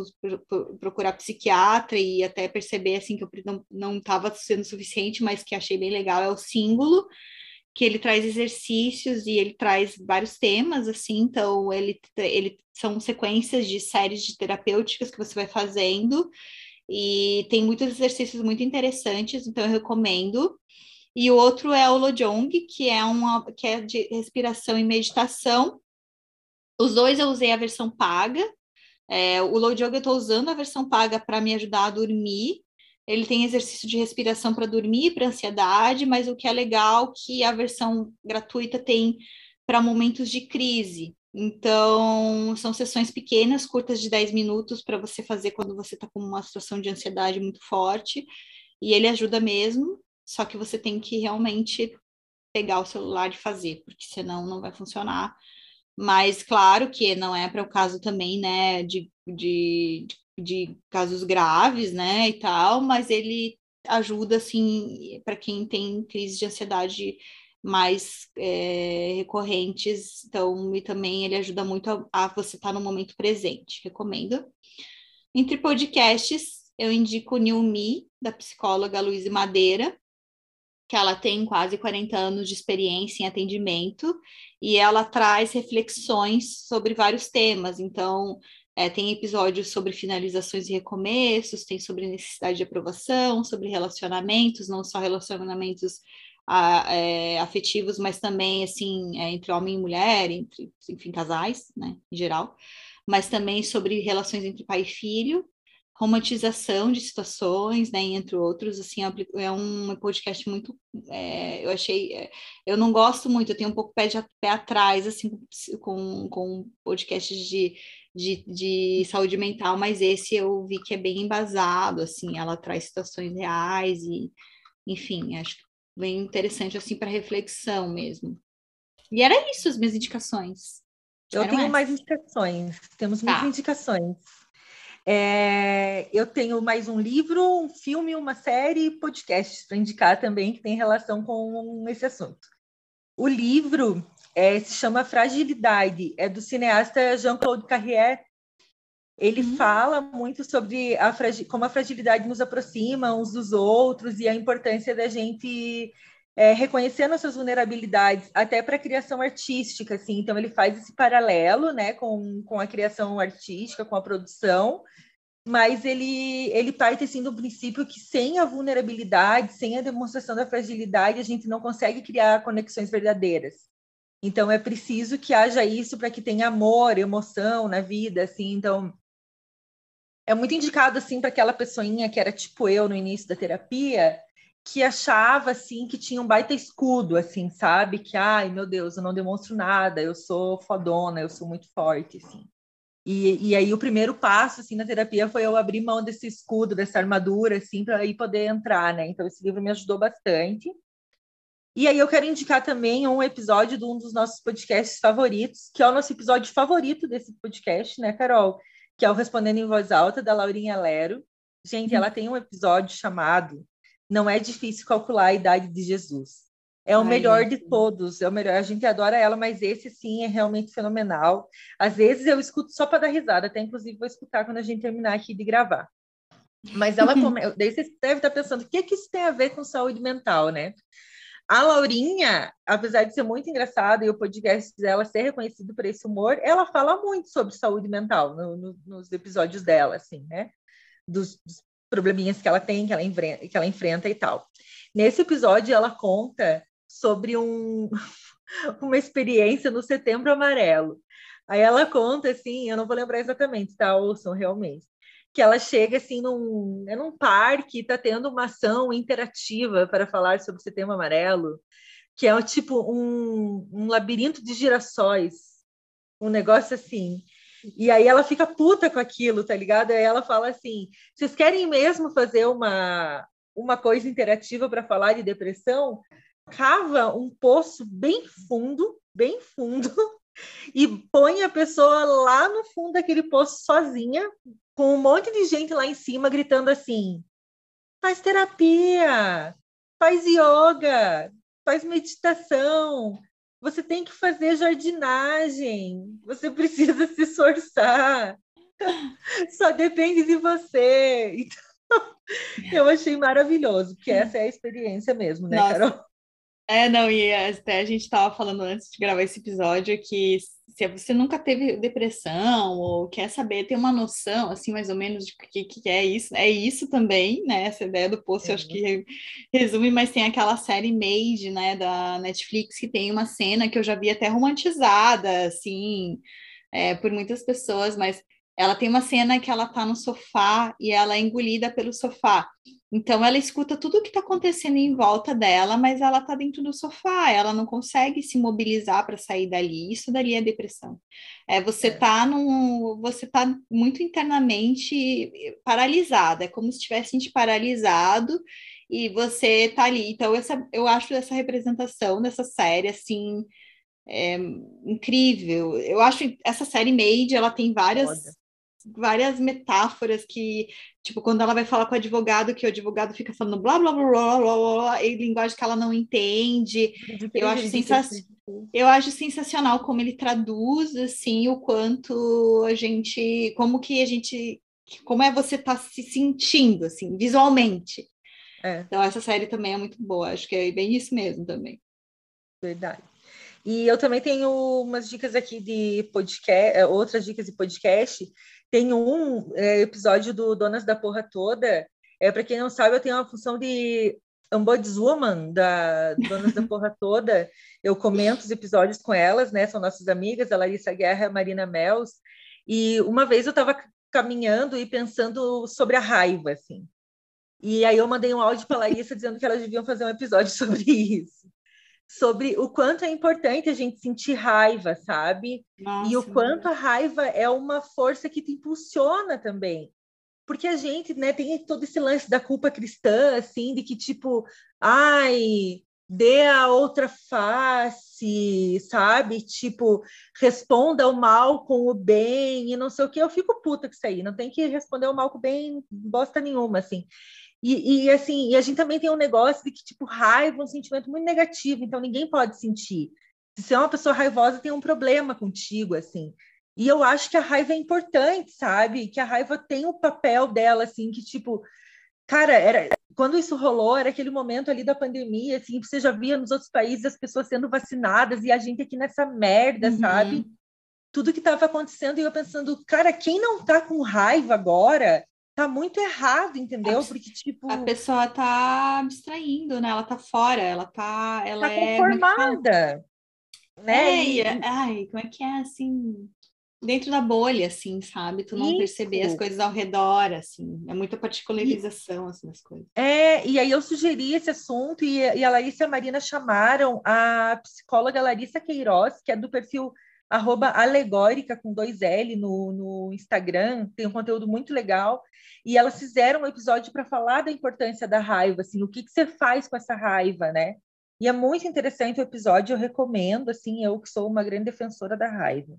procurar psiquiatra e até perceber assim que eu não estava sendo suficiente, mas que achei bem legal é o símbolo que ele traz exercícios e ele traz vários temas, assim, então ele, ele são sequências de séries de terapêuticas que você vai fazendo, e tem muitos exercícios muito interessantes, então eu recomendo. E o outro é o Lojong, que é uma que é de respiração e meditação. Os dois eu usei a versão paga. É, o Lojong eu estou usando a versão paga para me ajudar a dormir, ele tem exercício de respiração para dormir, para ansiedade, mas o que é legal é que a versão gratuita tem para momentos de crise. Então, são sessões pequenas, curtas de 10 minutos, para você fazer quando você está com uma situação de ansiedade muito forte. E ele ajuda mesmo, só que você tem que realmente pegar o celular e fazer, porque senão não vai funcionar. Mas claro que não é para o caso também, né, de, de, de casos graves, né, e tal, mas ele ajuda, assim, para quem tem crise de ansiedade mais é, recorrentes, então, e também ele ajuda muito a, a você estar tá no momento presente, recomendo. Entre podcasts, eu indico New Me, da psicóloga Luísa Madeira, que ela tem quase 40 anos de experiência em atendimento, e ela traz reflexões sobre vários temas, então é, tem episódios sobre finalizações e recomeços, tem sobre necessidade de aprovação, sobre relacionamentos, não só relacionamentos a, é, afetivos, mas também assim é, entre homem e mulher, entre enfim casais, né, em geral, mas também sobre relações entre pai e filho, romantização de situações, né, entre outros, assim, é, é um podcast muito, é, eu achei, é, eu não gosto muito, eu tenho um pouco pé, de, pé atrás, assim, com, com podcasts de de, de saúde mental, mas esse eu vi que é bem embasado, assim, ela traz situações reais e, enfim, acho bem interessante, assim, para reflexão mesmo. E era isso as minhas indicações. Eu Eram tenho essas. mais indicações, temos muitas tá. indicações. É, eu tenho mais um livro, um filme, uma série e podcasts para indicar também que tem relação com esse assunto. O livro é, se chama Fragilidade, é do cineasta Jean-Claude Carrière. Ele uhum. fala muito sobre a como a fragilidade nos aproxima uns dos outros e a importância da gente é, reconhecer nossas vulnerabilidades, até para a criação artística, assim. Então, ele faz esse paralelo né, com, com a criação artística, com a produção, mas ele, ele parte assim, do princípio que sem a vulnerabilidade, sem a demonstração da fragilidade, a gente não consegue criar conexões verdadeiras. Então é preciso que haja isso para que tenha amor, emoção na vida, assim. Então é muito indicado assim para aquela pessoinha que era tipo eu no início da terapia, que achava assim que tinha um baita escudo, assim, sabe? Que ai, meu Deus, eu não demonstro nada, eu sou fodona, eu sou muito forte, assim. E, e aí o primeiro passo assim na terapia foi eu abrir mão desse escudo, dessa armadura assim para aí poder entrar, né? Então esse livro me ajudou bastante. E aí eu quero indicar também um episódio de um dos nossos podcasts favoritos, que é o nosso episódio favorito desse podcast, né, Carol? Que é o Respondendo em Voz Alta, da Laurinha Lero. Gente, ela tem um episódio chamado Não é Difícil Calcular a Idade de Jesus. É o Ai, melhor de todos, é o melhor. A gente adora ela, mas esse sim é realmente fenomenal. Às vezes eu escuto só para dar risada, até inclusive vou escutar quando a gente terminar aqui de gravar. Mas ela come... daí você deve estar pensando, o que, que isso tem a ver com saúde mental, né? A Laurinha, apesar de ser muito engraçada e o podcast dela ser reconhecido por esse humor, ela fala muito sobre saúde mental no, no, nos episódios dela, assim, né? Dos, dos, probleminhas que ela tem, que ela, enfrenta, que ela enfrenta e tal. Nesse episódio, ela conta sobre um, uma experiência no Setembro Amarelo. Aí ela conta, assim, eu não vou lembrar exatamente, tá? Ouçam realmente que ela chega assim num, é num parque, está tendo uma ação interativa para falar sobre o setembro amarelo. que é tipo um, um labirinto de girassóis, um negócio assim. E aí ela fica puta com aquilo, tá ligado? Aí ela fala assim: vocês querem mesmo fazer uma, uma coisa interativa para falar de depressão? Cava um poço bem fundo, bem fundo, e põe a pessoa lá no fundo daquele poço sozinha, com um monte de gente lá em cima gritando assim: faz terapia, faz yoga, faz meditação, você tem que fazer jardinagem, você precisa se esforçar, só depende de você. Então, eu achei maravilhoso, porque essa é a experiência mesmo, né, Nossa. Carol? É, não, e até a gente estava falando antes de gravar esse episódio que se você nunca teve depressão ou quer saber, ter uma noção, assim, mais ou menos, de o que, que é isso, é isso também, né? Essa ideia do post, é. eu acho que resume, mas tem aquela série Made, né, da Netflix, que tem uma cena que eu já vi até romantizada, assim, é, por muitas pessoas, mas ela tem uma cena que ela tá no sofá e ela é engolida pelo sofá. Então ela escuta tudo o que está acontecendo em volta dela, mas ela está dentro do sofá, ela não consegue se mobilizar para sair dali. Isso daria é depressão. É, você está é. num, você tá muito internamente paralisada, é como se tivesse gente paralisado e você está ali. Então essa, eu acho essa representação dessa série assim é, incrível. Eu acho essa série Made, ela tem várias várias metáforas que, tipo, quando ela vai falar com o advogado, que o advogado fica falando blá blá blá blá blá, blá em linguagem que ela não entende. Eu acho, eu acho sensacional como ele traduz, assim, o quanto a gente, como que a gente, como é você tá se sentindo, assim, visualmente. É. Então, essa série também é muito boa, acho que é bem isso mesmo também. Verdade. E eu também tenho umas dicas aqui de podcast, é, outras dicas de podcast. Tem um é, episódio do Donas da Porra Toda. É, Para quem não sabe, eu tenho uma função de ombudswoman da Donas da Porra Toda. Eu comento os episódios com elas, né? São nossas amigas, a Larissa Guerra e a Marina Mels. E uma vez eu estava caminhando e pensando sobre a raiva, assim. E aí eu mandei um áudio para a Larissa dizendo que elas deviam fazer um episódio sobre isso sobre o quanto é importante a gente sentir raiva, sabe? Nossa, e o quanto a raiva é uma força que te impulsiona também. Porque a gente, né, tem todo esse lance da culpa cristã, assim, de que tipo, ai, dê a outra face, sabe? Tipo, responda o mal com o bem e não sei o que. Eu fico puta com isso aí, não tem que responder o mal com o bem, bosta nenhuma, assim. E, e, assim, e a gente também tem um negócio de que, tipo, raiva é um sentimento muito negativo, então ninguém pode sentir. Se você é uma pessoa raivosa, tem um problema contigo, assim. E eu acho que a raiva é importante, sabe? Que a raiva tem o papel dela, assim, que, tipo, cara, era quando isso rolou, era aquele momento ali da pandemia, assim, você já via nos outros países as pessoas sendo vacinadas e a gente aqui nessa merda, uhum. sabe? Tudo que estava acontecendo e eu pensando, cara, quem não tá com raiva agora tá muito errado, entendeu? Porque, tipo. A pessoa tá abstraindo, né? Ela tá fora, ela tá. Ela tá é. Conformada. Né? É, e... ai, como é que é assim? Dentro da bolha, assim, sabe? Tu não Isso. perceber as coisas ao redor, assim. É muita particularização, e... assim, das coisas. É, e aí eu sugeri esse assunto e, e a Larissa e a Marina chamaram a psicóloga Larissa Queiroz, que é do perfil arroba alegórica com dois L no, no Instagram, tem um conteúdo muito legal. E elas fizeram um episódio para falar da importância da raiva, assim, o que, que você faz com essa raiva, né? E é muito interessante o episódio, eu recomendo, assim, eu que sou uma grande defensora da raiva.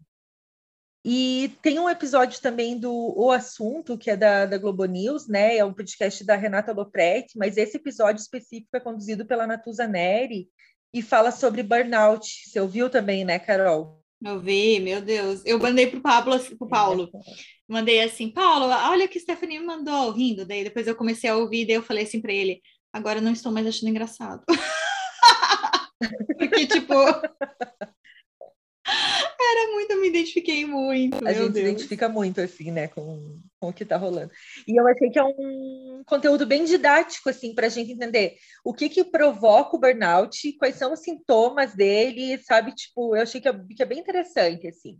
E tem um episódio também do O Assunto, que é da, da Globo News, né? É um podcast da Renata Lopretti, mas esse episódio específico é conduzido pela Natuza Neri e fala sobre burnout. Você ouviu também, né, Carol? Eu vi, meu Deus. Eu mandei pro Pablo, assim, pro Paulo. Mandei assim, Paulo, olha o que Stephanie me mandou, rindo. Daí depois eu comecei a ouvir, daí eu falei assim para ele, agora não estou mais achando engraçado. Porque, tipo, era muito, eu me identifiquei muito. A gente se identifica muito, assim, né, com, com o que tá rolando. E eu achei que é um conteúdo bem didático, assim, para a gente entender o que que provoca o burnout, quais são os sintomas dele, sabe? Tipo, eu achei que é, que é bem interessante, assim.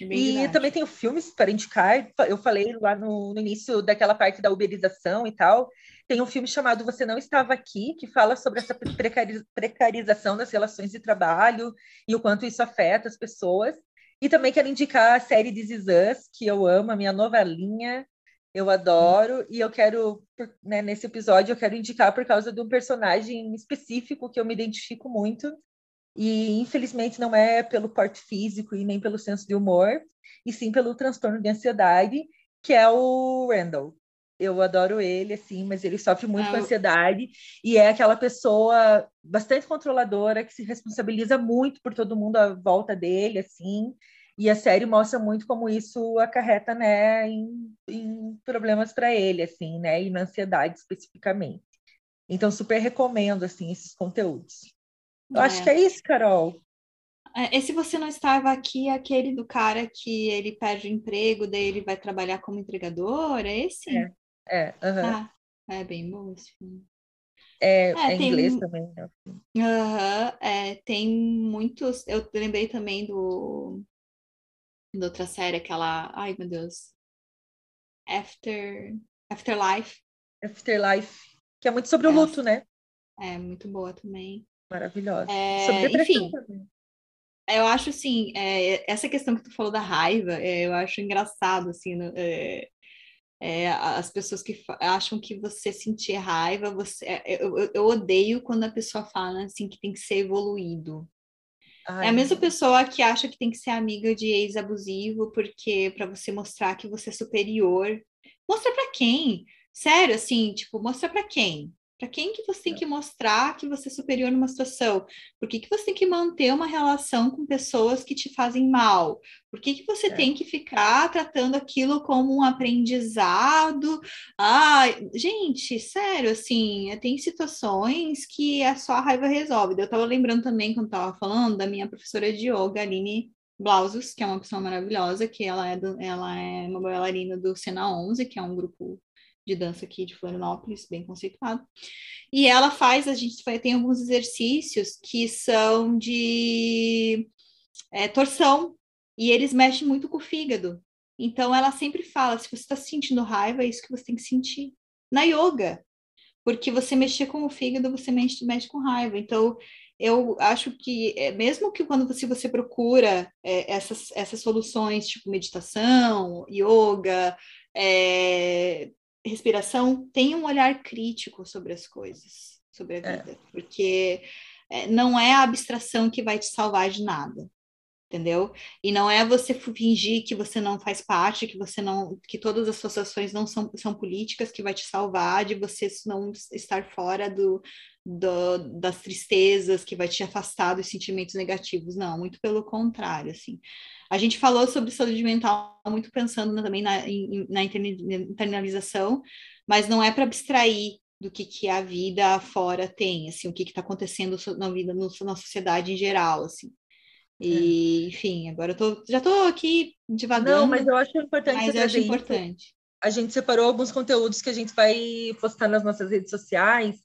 E também tenho filmes para indicar. Eu falei lá no, no, início daquela parte da uberização e tal. Tem um filme chamado Você Não Estava Aqui, que fala sobre essa precarização das relações de trabalho e o quanto isso afeta as pessoas. E também quero indicar a série This Is Us, que eu amo, a minha novelinha, eu adoro, e eu quero, né, nesse episódio, eu quero indicar por causa de um personagem específico que eu me identifico muito, e infelizmente não é pelo porte físico e nem pelo senso de humor, e sim pelo transtorno de ansiedade, que é o Randall. Eu adoro ele, assim, mas ele sofre muito ah, com ansiedade e é aquela pessoa bastante controladora que se responsabiliza muito por todo mundo à volta dele, assim. E a série mostra muito como isso acarreta, né, em, em problemas para ele, assim, né, e na ansiedade especificamente. Então, super recomendo, assim, esses conteúdos. Eu é. acho que é isso, Carol. É, esse você não estava aqui, aquele do cara que ele perde o emprego, daí ele vai trabalhar como entregador, é esse? É, é, ah, é bem bom esse filme. É, é, é tem, inglês também, né? Uhum, é, tem muitos. Eu lembrei também do da outra série, aquela. Ai, meu Deus. After. Afterlife. Afterlife. Que é muito sobre o luto, né? É, muito boa também. Maravilhosa. É, sobre enfim, também. Eu acho assim, é, essa questão que tu falou da raiva, é, eu acho engraçado, assim, é, é, as pessoas que acham que você sentir raiva, você, é, eu, eu, odeio quando a pessoa fala assim que tem que ser evoluído. Ai, é a mesma pessoa que acha que tem que ser amiga de ex-abusivo porque para você mostrar que você é superior. Mostra para quem? Sério, assim, tipo, mostra para quem? Para quem que você tem que mostrar que você é superior numa situação? Por que, que você tem que manter uma relação com pessoas que te fazem mal? Por que, que você é. tem que ficar tratando aquilo como um aprendizado? Ah, gente, sério, assim, tem situações que é só a raiva resolve. Eu estava lembrando também, quando estava falando, da minha professora de yoga, Aline Blausus, que é uma pessoa maravilhosa, que ela é, do, ela é uma bailarina do Sena 11, que é um grupo de dança aqui de Florianópolis, bem conceituado. E ela faz, a gente tem alguns exercícios que são de é, torção, e eles mexem muito com o fígado. Então ela sempre fala: se você está sentindo raiva, é isso que você tem que sentir. Na yoga, porque você mexer com o fígado, você mexe, mexe com raiva. Então, eu acho que, é, mesmo que quando você, você procura é, essas, essas soluções, tipo meditação, yoga, é, respiração, tenha um olhar crítico sobre as coisas, sobre a é. vida, é. porque não é a abstração que vai te salvar de nada, entendeu? E não é você fingir que você não faz parte, que você não, que todas as suas ações não são, são políticas que vai te salvar de você não estar fora do, do, das tristezas, que vai te afastar dos sentimentos negativos, não, muito pelo contrário, assim. A gente falou sobre saúde mental muito pensando também na, na internalização, mas não é para abstrair do que, que a vida fora tem, assim, o que está acontecendo na vida, no, na sociedade em geral, assim. E, é. enfim, agora eu tô, já estou aqui devagando. Não, mas eu acho importante. Mas eu acho importante. A gente separou alguns conteúdos que a gente vai postar nas nossas redes sociais,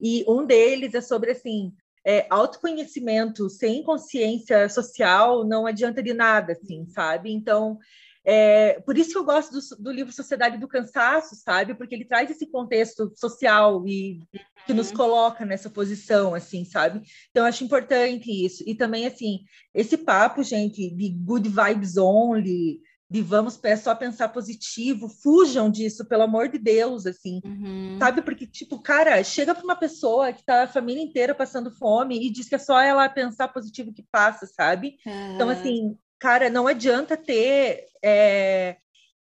e um deles é sobre, assim, é, autoconhecimento sem consciência social não adianta de nada, assim, sabe? Então, é, por isso que eu gosto do, do, livro Sociedade do Cansaço, sabe? Porque ele traz esse contexto social e que nos uhum. coloca nessa posição, assim, sabe? Então, acho importante isso. E também, assim, esse papo, gente, de good vibes only, de vamos só pensar positivo, fujam disso, pelo amor de Deus, assim, uhum. sabe? Porque, tipo, cara, chega para uma pessoa que tá a família inteira passando fome e diz que é só ela pensar positivo que passa, sabe? Uhum. Então, assim, cara, não adianta ter. É,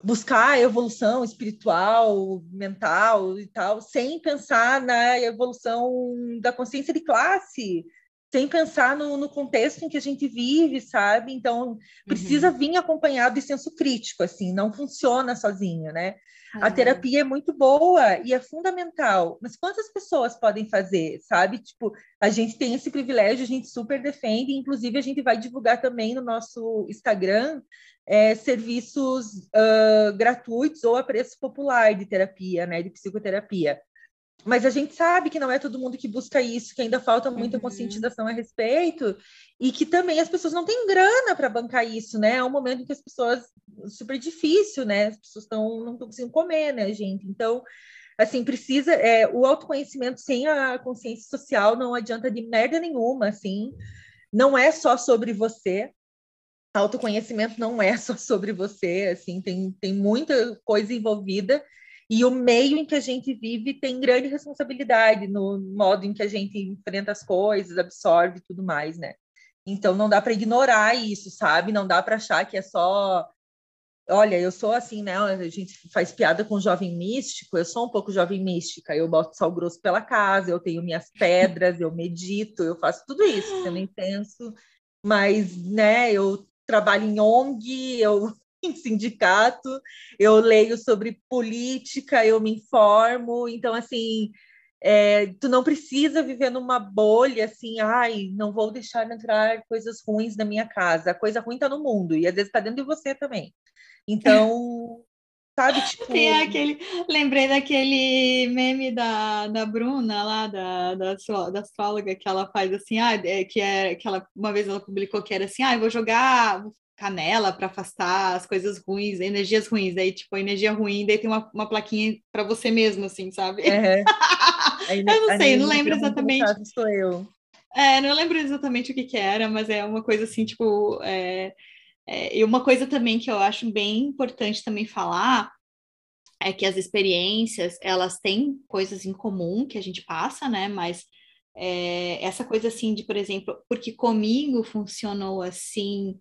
buscar evolução espiritual, mental e tal, sem pensar na evolução da consciência de classe, sem pensar no, no, contexto em que a gente vive, sabe? Então, precisa uhum. vir acompanhado de senso crítico, assim, não funciona sozinho, né? Uhum. A terapia é muito boa e é fundamental, mas quantas pessoas podem fazer, sabe? Tipo, a gente tem esse privilégio, a gente super defende, inclusive a gente vai divulgar também no nosso Instagram é, serviços uh, gratuitos ou a preço popular de terapia, né? De psicoterapia. Mas a gente sabe que não é todo mundo que busca isso, que ainda falta muita uhum. conscientização a respeito, e que também as pessoas não têm grana para bancar isso, né? É um momento em que as pessoas super difícil, né? As pessoas estão não estão conseguindo comer, né, gente? Então, assim, precisa é, o autoconhecimento sem a consciência social não adianta de merda nenhuma, assim. Não é só sobre você. Autoconhecimento não é só sobre você, assim, tem, tem muita coisa envolvida e o meio em que a gente vive tem grande responsabilidade no modo em que a gente enfrenta as coisas, absorve tudo mais, né? Então não dá para ignorar isso, sabe? Não dá para achar que é só Olha, eu sou assim, né? A gente faz piada com jovem místico, eu sou um pouco jovem mística, eu boto sal grosso pela casa, eu tenho minhas pedras, eu medito, eu faço tudo isso, sendo intenso, mas, né, eu trabalho em ONG, eu em sindicato, eu leio sobre política, eu me informo, então assim, é, tu não precisa viver numa bolha assim, ai, não vou deixar entrar coisas ruins na minha casa. A coisa ruim está no mundo e às vezes está dentro de você também. Então, sabe, tipo. Tem aquele. Lembrei daquele meme da, da Bruna lá, da, da, da astróloga, que ela faz assim, ah, é, que é que ela, uma vez ela publicou que era assim, ah, eu vou jogar canela para afastar as coisas ruins, energias ruins, daí tipo energia ruim, daí tem uma, uma plaquinha para você mesmo, assim, sabe? É. eu não sei, não lembro exatamente. Sou eu. É, não lembro exatamente o que que era, mas é uma coisa assim, tipo, é, é, e uma coisa também que eu acho bem importante também falar é que as experiências, elas têm coisas em comum que a gente passa, né? Mas é, essa coisa assim de, por exemplo, porque comigo funcionou assim,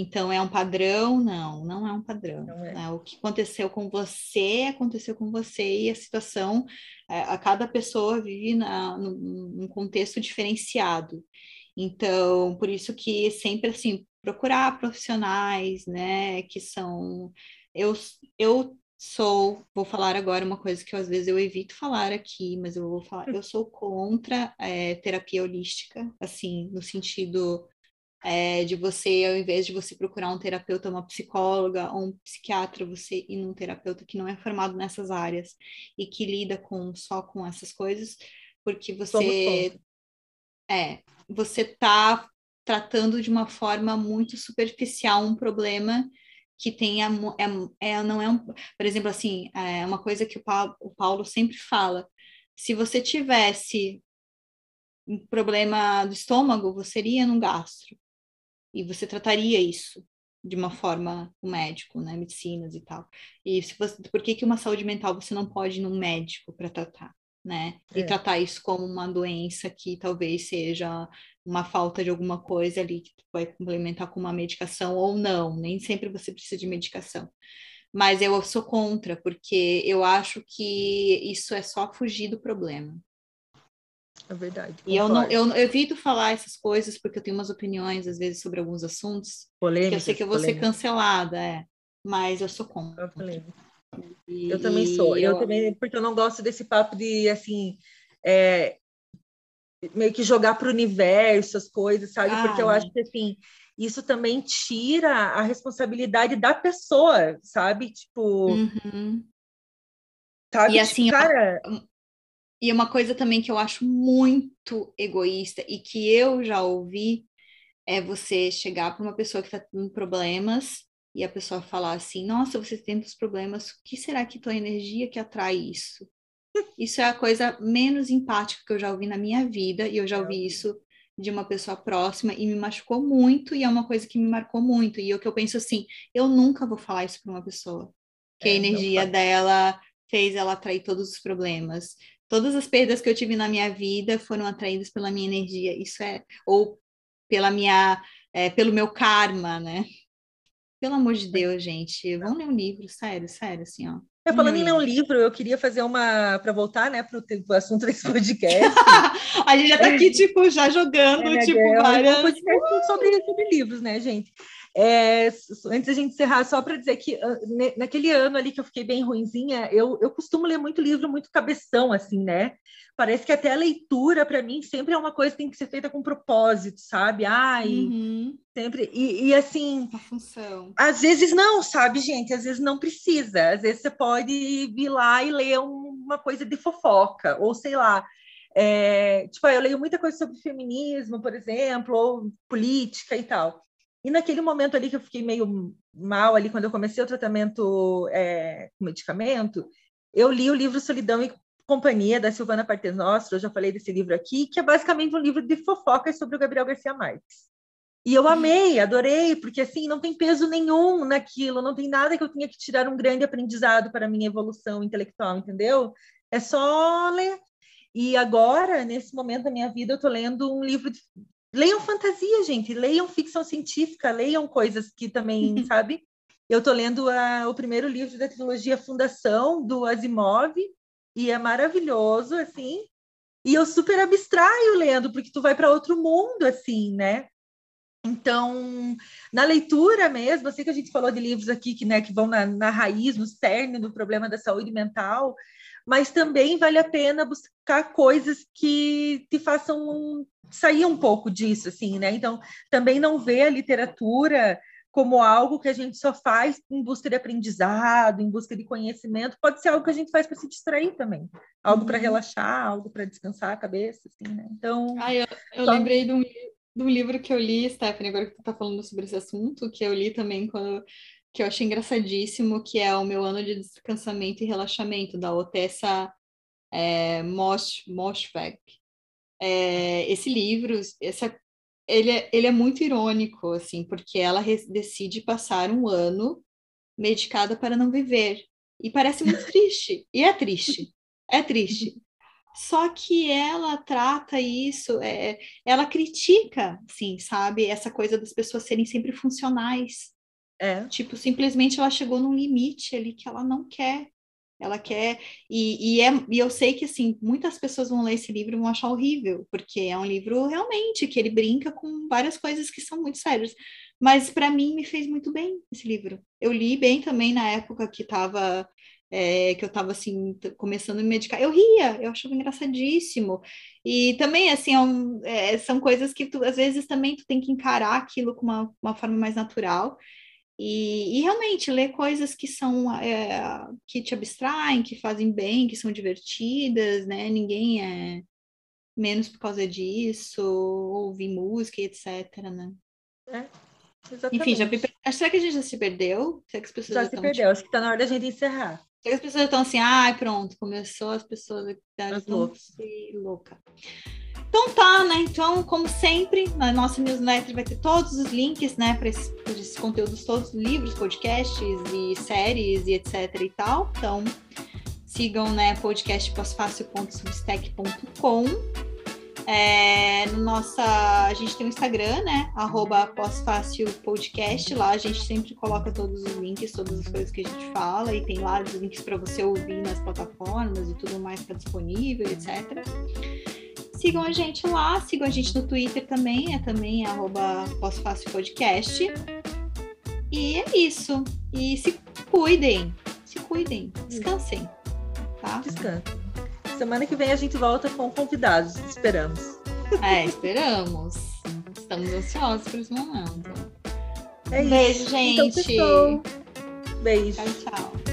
então é um padrão? Não, não é um padrão. É. Né? O que aconteceu com você, aconteceu com você, e a situação, é, a cada pessoa vive na, num, contexto diferenciado. Então, por isso que sempre assim, procurar profissionais, né, que são eu eu sou, vou falar agora uma coisa que às vezes eu evito falar aqui, mas eu vou falar, eu sou contra é, terapia holística, assim, no sentido é, de você, ao invés de você procurar um terapeuta, uma psicóloga ou um psiquiatra, você ir num terapeuta que não é formado nessas áreas e que lida com só com essas coisas, porque você é, você tá tratando de uma forma muito superficial um problema que tenha é, é, não é um, por exemplo assim é uma coisa que o Paulo, o Paulo sempre fala se você tivesse um problema do estômago você iria num gastro e você trataria isso de uma forma o médico, né, medicinas e tal. E se você, por que que uma saúde mental você não pode ir num médico para tratar? né? E é. tratar isso como uma doença que talvez seja uma falta de alguma coisa ali que vai complementar com uma medicação ou não. Nem sempre você precisa de medicação. Mas eu sou contra, porque eu acho que isso é só fugir do problema. É verdade. E eu não eu, eu, evito falar essas coisas porque eu tenho umas opiniões, às vezes, sobre alguns assuntos. Polêmicas, que eu sei que eu vou polêmicas. ser cancelada, é. Mas eu sou contra. E, eu também sou. Eu... eu... também, porque eu não gosto desse papo de assim. É, meio que jogar para o universo as coisas, sabe? Ah, porque eu acho que assim, isso também tira a responsabilidade da pessoa, sabe? Tipo. Uhum. Sabe? E assim, cara. E uma coisa também que eu acho muito egoísta e que eu já ouvi é você chegar para uma pessoa que está tendo problemas e a pessoa falar assim: Nossa, você tem muitos problemas, o que será que tua energia que atrai isso? Isso é a coisa menos empática que eu já ouvi na minha vida, e eu já ouvi isso de uma pessoa próxima e me machucou muito, e é uma coisa que me marcou muito. E o que eu penso assim: eu nunca vou falar isso para uma pessoa, que é, a energia dela fez ela atrair todos os problemas. Todas as perdas que eu tive na minha vida foram atraídas pela minha energia. Isso é, ou pela minha, é, pelo meu karma, né? Pelo amor de Deus, gente, vamos ler um livro, sério, sério, assim, ó. É, falando em ler um livro, eu queria fazer uma para voltar, né, para o assunto desse podcast. a gente já tá aqui, tipo, já jogando, é, tipo, é, várias... um podcast sobre, sobre livros, né, gente? É, antes da gente encerrar, só para dizer que naquele ano ali que eu fiquei bem ruinzinha, eu, eu costumo ler muito livro, muito cabeção, assim, né? Parece que até a leitura, para mim, sempre é uma coisa que tem que ser feita com propósito, sabe? Ai, uhum. sempre. E, e assim. A função. Às vezes não, sabe, gente? Às vezes não precisa. Às vezes você pode vir lá e ler um uma coisa de fofoca, ou sei lá. É, tipo, eu leio muita coisa sobre feminismo, por exemplo, ou política e tal. E naquele momento ali que eu fiquei meio mal ali, quando eu comecei o tratamento é, com medicamento, eu li o livro Solidão e Companhia, da Silvana Partenostro, eu já falei desse livro aqui, que é basicamente um livro de fofocas sobre o Gabriel Garcia Marques. E eu amei, adorei, porque assim, não tem peso nenhum naquilo, não tem nada que eu tenha que tirar um grande aprendizado para a minha evolução intelectual, entendeu? É só ler. E agora, nesse momento da minha vida, eu estou lendo um livro de... Leiam fantasia, gente, leiam ficção científica, leiam coisas que também, sabe? Eu estou lendo a, o primeiro livro da trilogia Fundação, do Asimov, e é maravilhoso, assim. E eu super abstraio lendo, porque tu vai para outro mundo, assim, né? Então, na leitura mesmo, eu sei que a gente falou de livros aqui que, né, que vão na, na raiz, no cerne do problema da saúde mental, mas também vale a pena buscar coisas que te façam sair um pouco disso, assim, né? Então, também não ver a literatura como algo que a gente só faz em busca de aprendizado, em busca de conhecimento, pode ser algo que a gente faz para se distrair também, algo uhum. para relaxar, algo para descansar a cabeça, assim, né? Então, ah, eu, eu só... lembrei de um, de um livro que eu li, Stephanie, agora que tu tá falando sobre esse assunto, que eu li também quando que eu achei engraçadíssimo, que é o meu ano de descansamento e relaxamento, da Otessa é, Moschbeck. É, esse livro, essa, ele, é, ele é muito irônico, assim, porque ela decide passar um ano medicada para não viver. E parece muito triste. E é triste. É triste. Só que ela trata isso, é, ela critica, sim, sabe, essa coisa das pessoas serem sempre funcionais. É. Tipo, simplesmente ela chegou num limite ali que ela não quer. Ela quer, e, e, é, e eu sei que assim, muitas pessoas vão ler esse livro e vão achar horrível, porque é um livro realmente que ele brinca com várias coisas que são muito sérias. Mas para mim me fez muito bem esse livro. Eu li bem também na época que estava é, que eu estava assim começando a me medicar, eu ria, eu achava engraçadíssimo. E também assim é um, é, são coisas que tu, às vezes também tu tem que encarar aquilo com uma, uma forma mais natural. E, e realmente ler coisas que são é, que te abstraem, que fazem bem, que são divertidas, né? Ninguém é menos por causa disso, ouvir música etc, né? É. Enfim, já, será que a gente já se perdeu? Será que as pessoas já, já se perdeu, tipo... acho que está na hora da gente encerrar. Será que as pessoas estão assim, ai, ah, pronto, começou as pessoas as loucas. louca. Então tá, né? Então, como sempre, na nossa newsletter vai ter todos os links, né, para esses, esses, conteúdos todos, livros, podcasts e séries e etc e tal. Então, sigam, né, podcastpósfácil.substack.com é, no nossa, a gente tem o Instagram, né? Arroba. Lá a gente sempre coloca todos os links, todas as coisas que a gente fala, e tem lá os links para você ouvir nas plataformas e tudo mais está disponível, etc. Sigam a gente lá, sigam a gente no Twitter também, é também arroba Podcast. E é isso. E se cuidem, se cuidem, descansem. Tá? Descansem. Semana que vem a gente volta com convidados, esperamos. É, esperamos. Estamos ansiosos por esse momento. É Beijo, isso. Então, gente. Então, Beijo. Tchau, tchau.